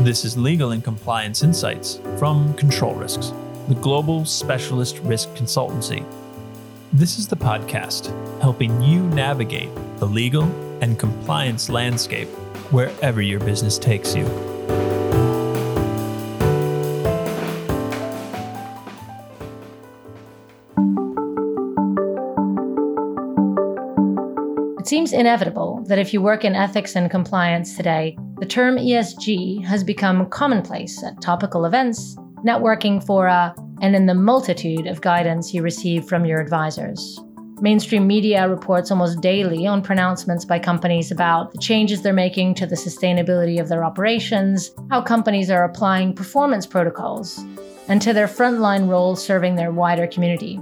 This is Legal and Compliance Insights from Control Risks, the global specialist risk consultancy. This is the podcast helping you navigate the legal and compliance landscape wherever your business takes you. It seems inevitable that if you work in ethics and compliance today, the term ESG has become commonplace at topical events, networking fora, and in the multitude of guidance you receive from your advisors. Mainstream media reports almost daily on pronouncements by companies about the changes they're making to the sustainability of their operations, how companies are applying performance protocols, and to their frontline role serving their wider community.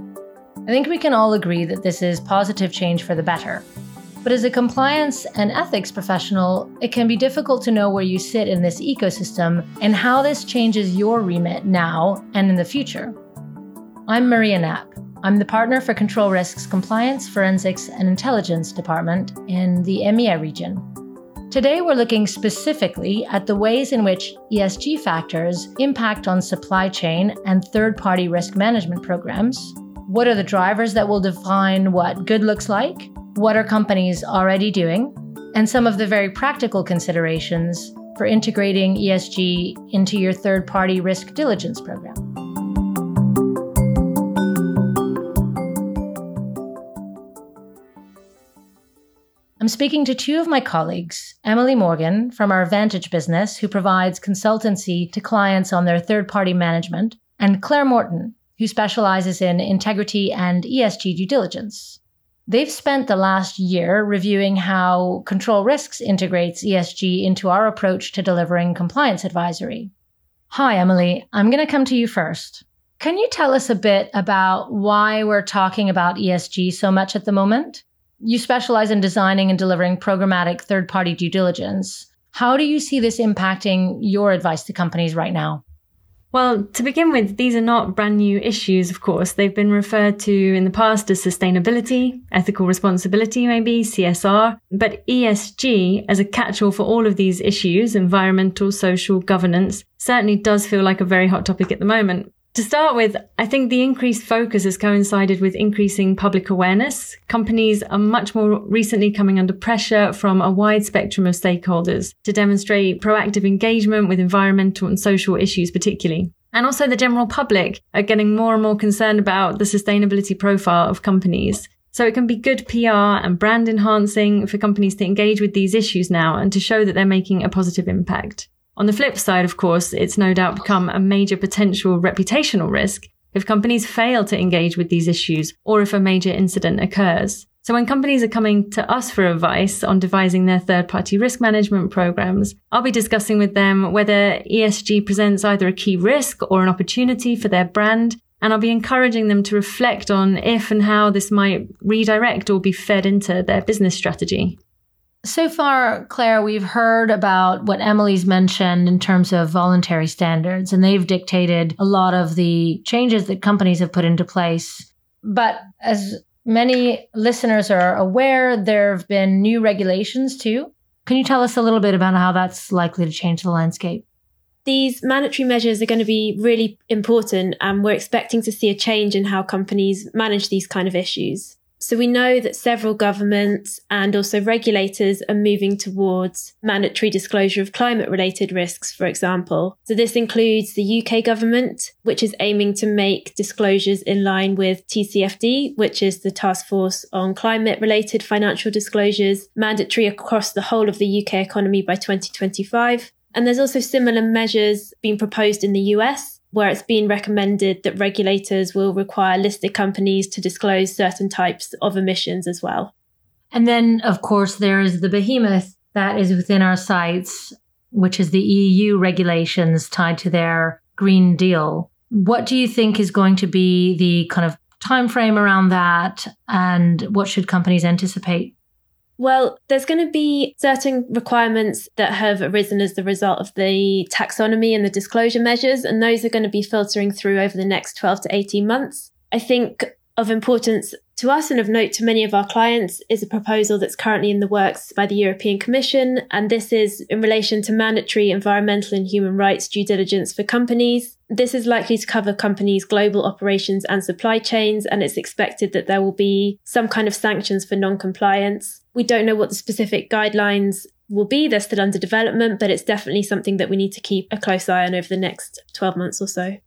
I think we can all agree that this is positive change for the better, but as a compliance and ethics professional, it can be difficult to know where you sit in this ecosystem and how this changes your remit now and in the future. I'm Maria Knapp. I'm the partner for Control Risks Compliance, Forensics, and Intelligence Department in the EMEA region. Today, we're looking specifically at the ways in which ESG factors impact on supply chain and third party risk management programs. What are the drivers that will define what good looks like? What are companies already doing, and some of the very practical considerations for integrating ESG into your third party risk diligence program. I'm speaking to two of my colleagues, Emily Morgan from our Vantage business, who provides consultancy to clients on their third party management, and Claire Morton, who specializes in integrity and ESG due diligence. They've spent the last year reviewing how Control Risks integrates ESG into our approach to delivering compliance advisory. Hi, Emily. I'm going to come to you first. Can you tell us a bit about why we're talking about ESG so much at the moment? You specialize in designing and delivering programmatic third party due diligence. How do you see this impacting your advice to companies right now? Well, to begin with, these are not brand new issues, of course. They've been referred to in the past as sustainability, ethical responsibility, maybe, CSR. But ESG, as a catch all for all of these issues, environmental, social, governance, certainly does feel like a very hot topic at the moment. To start with, I think the increased focus has coincided with increasing public awareness. Companies are much more recently coming under pressure from a wide spectrum of stakeholders to demonstrate proactive engagement with environmental and social issues, particularly. And also the general public are getting more and more concerned about the sustainability profile of companies. So it can be good PR and brand enhancing for companies to engage with these issues now and to show that they're making a positive impact. On the flip side, of course, it's no doubt become a major potential reputational risk if companies fail to engage with these issues or if a major incident occurs. So when companies are coming to us for advice on devising their third party risk management programs, I'll be discussing with them whether ESG presents either a key risk or an opportunity for their brand. And I'll be encouraging them to reflect on if and how this might redirect or be fed into their business strategy. So far, Claire, we've heard about what Emily's mentioned in terms of voluntary standards, and they've dictated a lot of the changes that companies have put into place. But as many listeners are aware, there have been new regulations too. Can you tell us a little bit about how that's likely to change the landscape? These mandatory measures are going to be really important, and we're expecting to see a change in how companies manage these kind of issues. So we know that several governments and also regulators are moving towards mandatory disclosure of climate related risks, for example. So this includes the UK government, which is aiming to make disclosures in line with TCFD, which is the Task Force on Climate Related Financial Disclosures, mandatory across the whole of the UK economy by 2025. And there's also similar measures being proposed in the US where it's been recommended that regulators will require listed companies to disclose certain types of emissions as well. And then, of course, there is the behemoth that is within our sights, which is the EU regulations tied to their Green Deal. What do you think is going to be the kind of time frame around that, and what should companies anticipate? Well, there's going to be certain requirements that have arisen as the result of the taxonomy and the disclosure measures, and those are going to be filtering through over the next 12 to 18 months. I think of importance To us and of note to many of our clients is a proposal that's currently in the works by the European Commission. And this is in relation to mandatory environmental and human rights due diligence for companies. This is likely to cover companies' global operations and supply chains, and it's expected that there will be some kind of sanctions for non-compliance. We don't know what the specific guidelines will be. They're still under development, but it's definitely something that we need to keep a close eye on over the next 12 months or so.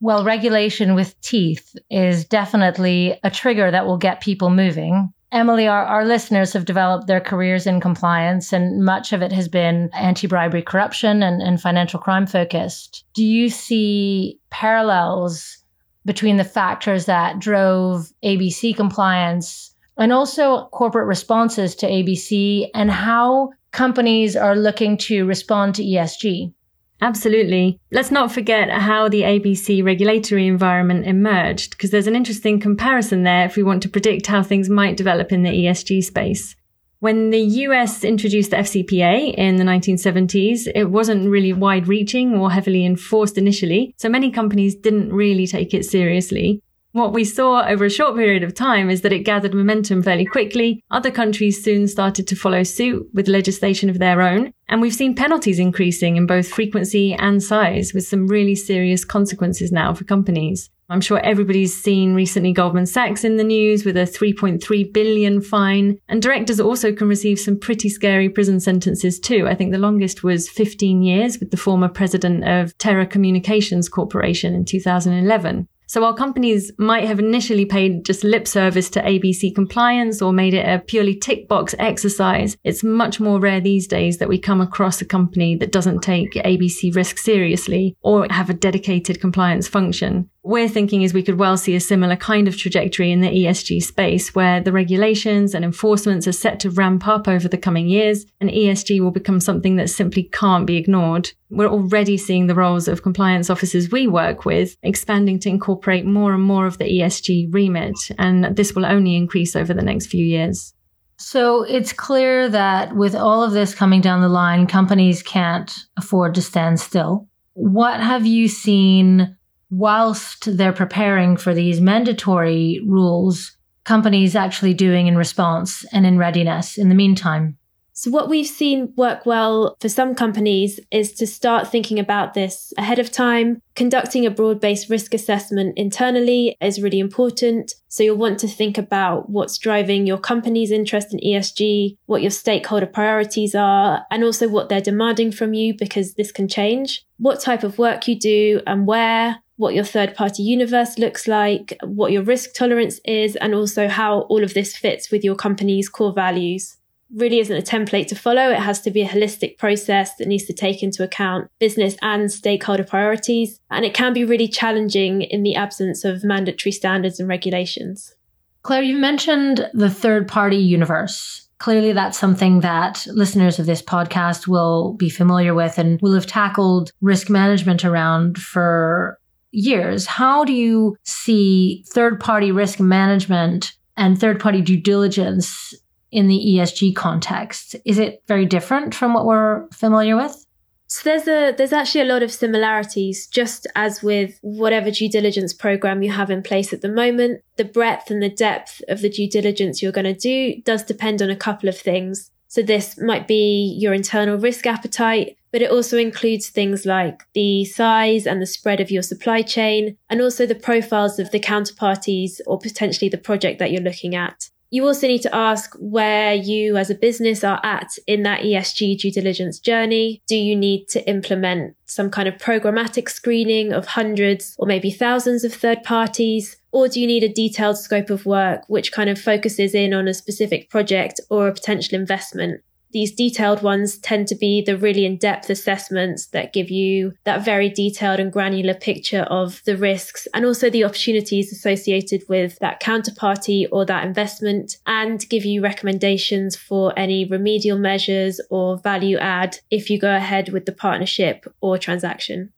Well, regulation with teeth is definitely a trigger that will get people moving. Emily, our, our listeners have developed their careers in compliance, and much of it has been anti bribery corruption and, and financial crime focused. Do you see parallels between the factors that drove ABC compliance and also corporate responses to ABC and how companies are looking to respond to ESG? Absolutely. Let's not forget how the ABC regulatory environment emerged, because there's an interesting comparison there if we want to predict how things might develop in the ESG space. When the US introduced the FCPA in the 1970s, it wasn't really wide reaching or heavily enforced initially, so many companies didn't really take it seriously. What we saw over a short period of time is that it gathered momentum fairly quickly. Other countries soon started to follow suit with legislation of their own. And we've seen penalties increasing in both frequency and size with some really serious consequences now for companies. I'm sure everybody's seen recently Goldman Sachs in the news with a 3.3 billion fine. And directors also can receive some pretty scary prison sentences too. I think the longest was 15 years with the former president of Terra Communications Corporation in 2011. So while companies might have initially paid just lip service to ABC compliance or made it a purely tick box exercise, it's much more rare these days that we come across a company that doesn't take ABC risk seriously or have a dedicated compliance function we're thinking is we could well see a similar kind of trajectory in the ESG space where the regulations and enforcements are set to ramp up over the coming years and ESG will become something that simply can't be ignored. We're already seeing the roles of compliance officers we work with expanding to incorporate more and more of the ESG remit. And this will only increase over the next few years. So it's clear that with all of this coming down the line, companies can't afford to stand still. What have you seen whilst they're preparing for these mandatory rules, companies actually doing in response and in readiness in the meantime? So, what we've seen work well for some companies is to start thinking about this ahead of time. Conducting a broad based risk assessment internally is really important. So, you'll want to think about what's driving your company's interest in ESG, what your stakeholder priorities are, and also what they're demanding from you because this can change, what type of work you do and where, what your third party universe looks like, what your risk tolerance is, and also how all of this fits with your company's core values. Really isn't a template to follow. It has to be a holistic process that needs to take into account business and stakeholder priorities. And it can be really challenging in the absence of mandatory standards and regulations. Claire, you mentioned the third party universe. Clearly, that's something that listeners of this podcast will be familiar with and will have tackled risk management around for years. How do you see third party risk management and third party due diligence in the ESG context? Is it very different from what we're familiar with? So there's a there's actually a lot of similarities, just as with whatever due diligence program you have in place at the moment. The breadth and the depth of the due diligence you're going to do does depend on a couple of things. So this might be your internal risk appetite, but it also includes things like the size and the spread of your supply chain, and also the profiles of the counterparties or potentially the project that you're looking at. You also need to ask where you as a business are at in that ESG due diligence journey. Do you need to implement some kind of programmatic screening of hundreds or maybe thousands of third parties? Or do you need a detailed scope of work which kind of focuses in on a specific project or a potential investment? These detailed ones tend to be the really in depth assessments that give you that very detailed and granular picture of the risks and also the opportunities associated with that counterparty or that investment and give you recommendations for any remedial measures or value add if you go ahead with the partnership or transaction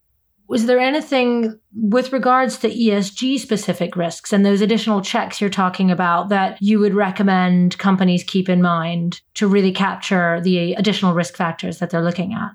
was there anything with regards to ESG specific risks and those additional checks you're talking about that you would recommend companies keep in mind to really capture the additional risk factors that they're looking at?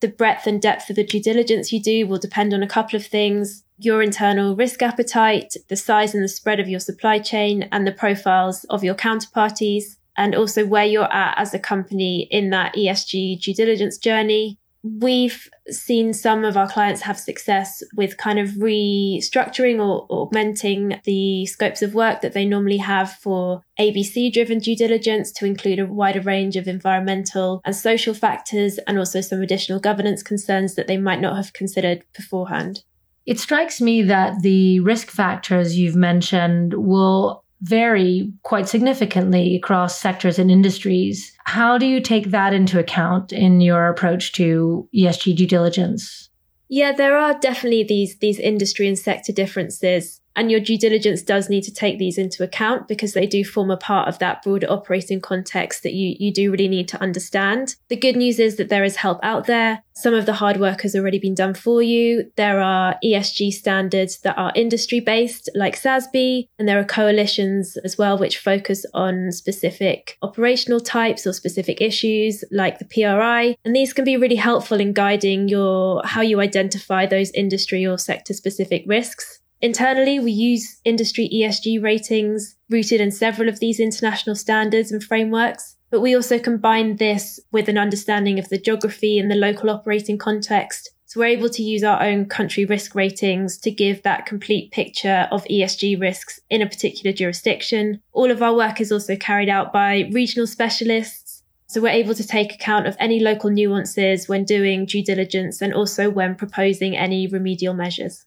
The breadth and depth of the due diligence you do will depend on a couple of things. your internal risk appetite, the size and the spread of your supply chain, and the profiles of your counterparties, and also where you're at as a company in that ESG due diligence journey. We've seen some of our clients have success with kind of restructuring or augmenting the scopes of work that they normally have for ABC driven due diligence to include a wider range of environmental and social factors and also some additional governance concerns that they might not have considered beforehand. It strikes me that the risk factors you've mentioned will vary quite significantly across sectors and industries. How do you take that into account in your approach to ESG due diligence? Yeah, there are definitely these these industry and sector differences. And your due diligence does need to take these into account because they do form a part of that broader operating context that you, you do really need to understand. The good news is that there is help out there. Some of the hard work has already been done for you. There are ESG standards that are industry based, like SASB, and there are coalitions as well, which focus on specific operational types or specific issues, like the PRI. And these can be really helpful in guiding your how you identify those industry or sector specific risks. Internally, we use industry ESG ratings rooted in several of these international standards and frameworks, but we also combine this with an understanding of the geography and the local operating context. So we're able to use our own country risk ratings to give that complete picture of ESG risks in a particular jurisdiction. All of our work is also carried out by regional specialists. So we're able to take account of any local nuances when doing due diligence and also when proposing any remedial measures.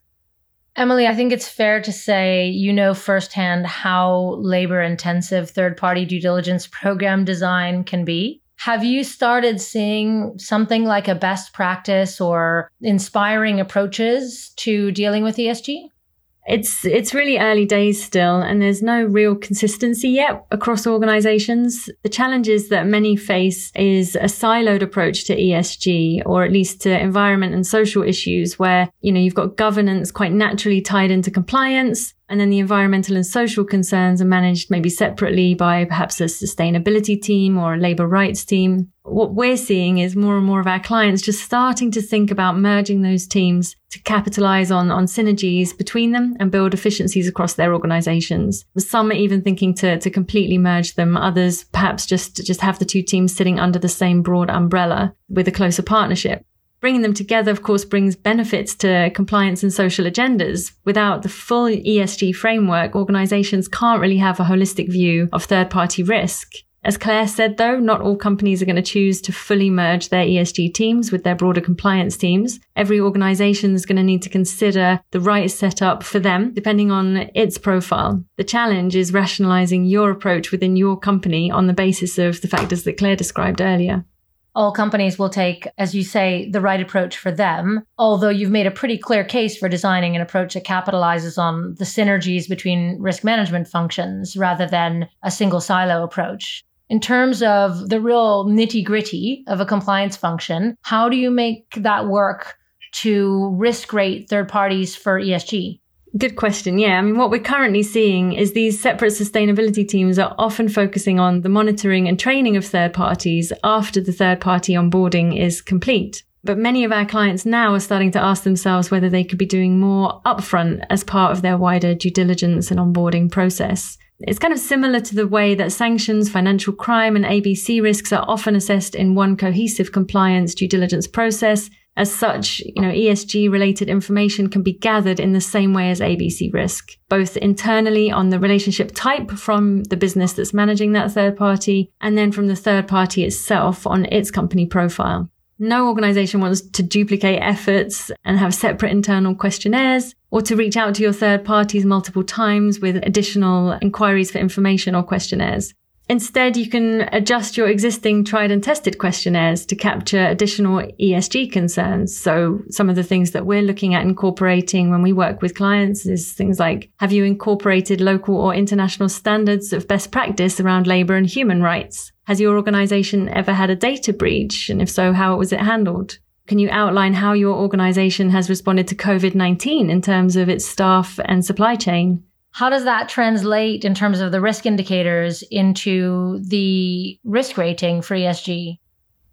Emily, I think it's fair to say you know firsthand how labor intensive third party due diligence program design can be. Have you started seeing something like a best practice or inspiring approaches to dealing with ESG? It's it's really early days still, and there's no real consistency yet across organizations. The challenges that many face is a siloed approach to ESG, or at least to environment and social issues, where you know you've got governance quite naturally tied into compliance, and then the environmental and social concerns are managed maybe separately by perhaps a sustainability team or a labor rights team. What we're seeing is more and more of our clients just starting to think about merging those teams to capitalize on, on synergies between them and build efficiencies across their organizations. Some are even thinking to, to completely merge them. Others perhaps just, just have the two teams sitting under the same broad umbrella with a closer partnership. Bringing them together, of course, brings benefits to compliance and social agendas. Without the full ESG framework, organizations can't really have a holistic view of third party risk. As Claire said, though, not all companies are going to choose to fully merge their ESG teams with their broader compliance teams. Every organization is going to need to consider the right setup for them, depending on its profile. The challenge is rationalizing your approach within your company on the basis of the factors that Claire described earlier all companies will take, as you say, the right approach for them. Although you've made a pretty clear case for designing an approach that capitalizes on the synergies between risk management functions rather than a single silo approach. In terms of the real nitty gritty of a compliance function, how do you make that work to risk rate third parties for ESG? Good question. Yeah. I mean, what we're currently seeing is these separate sustainability teams are often focusing on the monitoring and training of third parties after the third party onboarding is complete. But many of our clients now are starting to ask themselves whether they could be doing more upfront as part of their wider due diligence and onboarding process. It's kind of similar to the way that sanctions, financial crime, and ABC risks are often assessed in one cohesive compliance due diligence process as such, you know, ESG related information can be gathered in the same way as ABC risk, both internally on the relationship type from the business that's managing that third party, and then from the third party itself on its company profile. No organization wants to duplicate efforts and have separate internal questionnaires or to reach out to your third parties multiple times with additional inquiries for information or questionnaires. Instead, you can adjust your existing tried and tested questionnaires to capture additional ESG concerns. So some of the things that we're looking at incorporating when we work with clients is things like, have you incorporated local or international standards of best practice around labor and human rights? Has your organization ever had a data breach? And if so, how was it handled? Can you outline how your organization has responded to COVID-19 in terms of its staff and supply chain? How does that translate in terms of the risk indicators into the risk rating for ESG?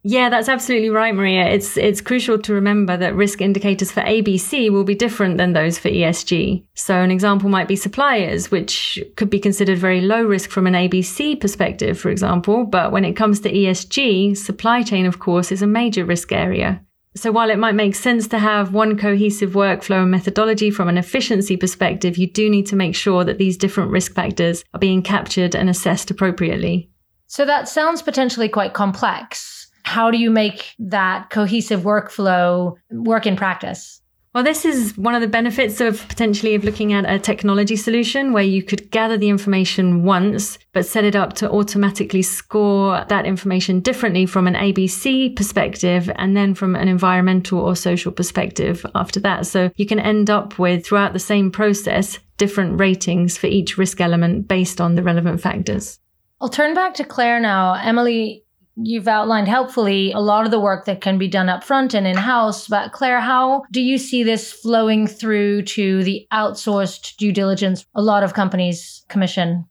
Yeah, that's absolutely right, Maria. It's it's crucial to remember that risk indicators for ABC will be different than those for ESG. So an example might be suppliers, which could be considered very low risk from an ABC perspective, for example, but when it comes to ESG, supply chain of course is a major risk area. So while it might make sense to have one cohesive workflow and methodology from an efficiency perspective, you do need to make sure that these different risk factors are being captured and assessed appropriately. So that sounds potentially quite complex how do you make that cohesive workflow work in practice? Well, this is one of the benefits of potentially of looking at a technology solution where you could gather the information once, but set it up to automatically score that information differently from an ABC perspective and then from an environmental or social perspective after that. So you can end up with throughout the same process, different ratings for each risk element based on the relevant factors. I'll turn back to Claire now. Emily, You've outlined helpfully a lot of the work that can be done up front and in house. But Claire, how do you see this flowing through to the outsourced due diligence a lot of companies commission?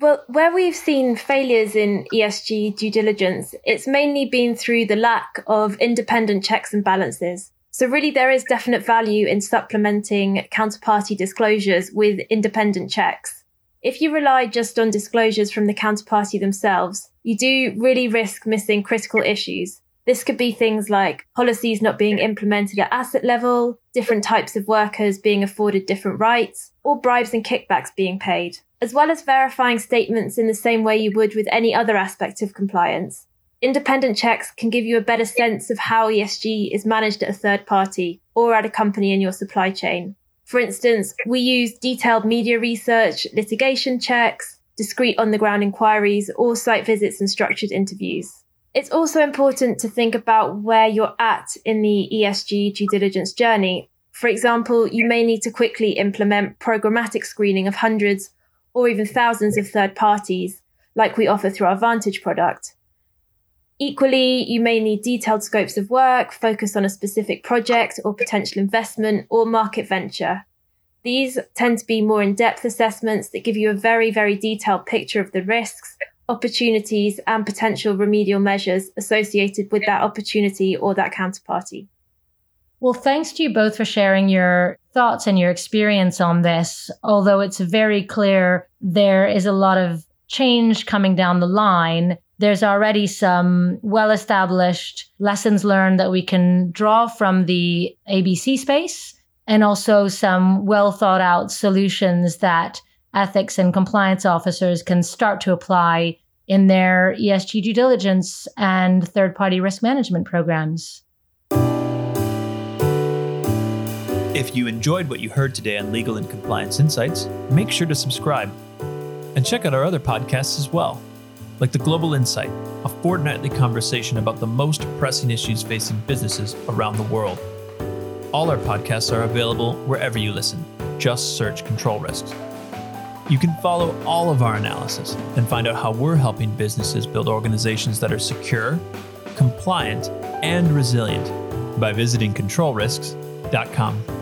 Well, where we've seen failures in ESG due diligence, it's mainly been through the lack of independent checks and balances. So really there is definite value in supplementing counterparty disclosures with independent checks. If you rely just on disclosures from the counterparty themselves, you do really risk missing critical issues. This could be things like policies not being implemented at asset level, different types of workers being afforded different rights, or bribes and kickbacks being paid, as well as verifying statements in the same way you would with any other aspect of compliance. Independent checks can give you a better sense of how ESG is managed at a third party or at a company in your supply chain. For instance, we use detailed media research, litigation checks, discreet on the ground inquiries, or site visits and structured interviews. It's also important to think about where you're at in the ESG due diligence journey. For example, you may need to quickly implement programmatic screening of hundreds or even thousands of third parties, like we offer through our Vantage product. Equally, you may need detailed scopes of work, focus on a specific project or potential investment or market venture. These tend to be more in depth assessments that give you a very, very detailed picture of the risks, opportunities, and potential remedial measures associated with that opportunity or that counterparty. Well, thanks to you both for sharing your thoughts and your experience on this. Although it's very clear there is a lot of change coming down the line, there's already some well established lessons learned that we can draw from the ABC space and also some well thought out solutions that ethics and compliance officers can start to apply in their ESG due diligence and third party risk management programs. If you enjoyed what you heard today on Legal and Compliance Insights, make sure to subscribe and check out our other podcasts as well like the Global Insight, a fortnightly conversation about the most pressing issues facing businesses around the world. All our podcasts are available wherever you listen. Just search Control Risks. You can follow all of our analysis and find out how we're helping businesses build organizations that are secure, compliant, and resilient by visiting controlrisks.com.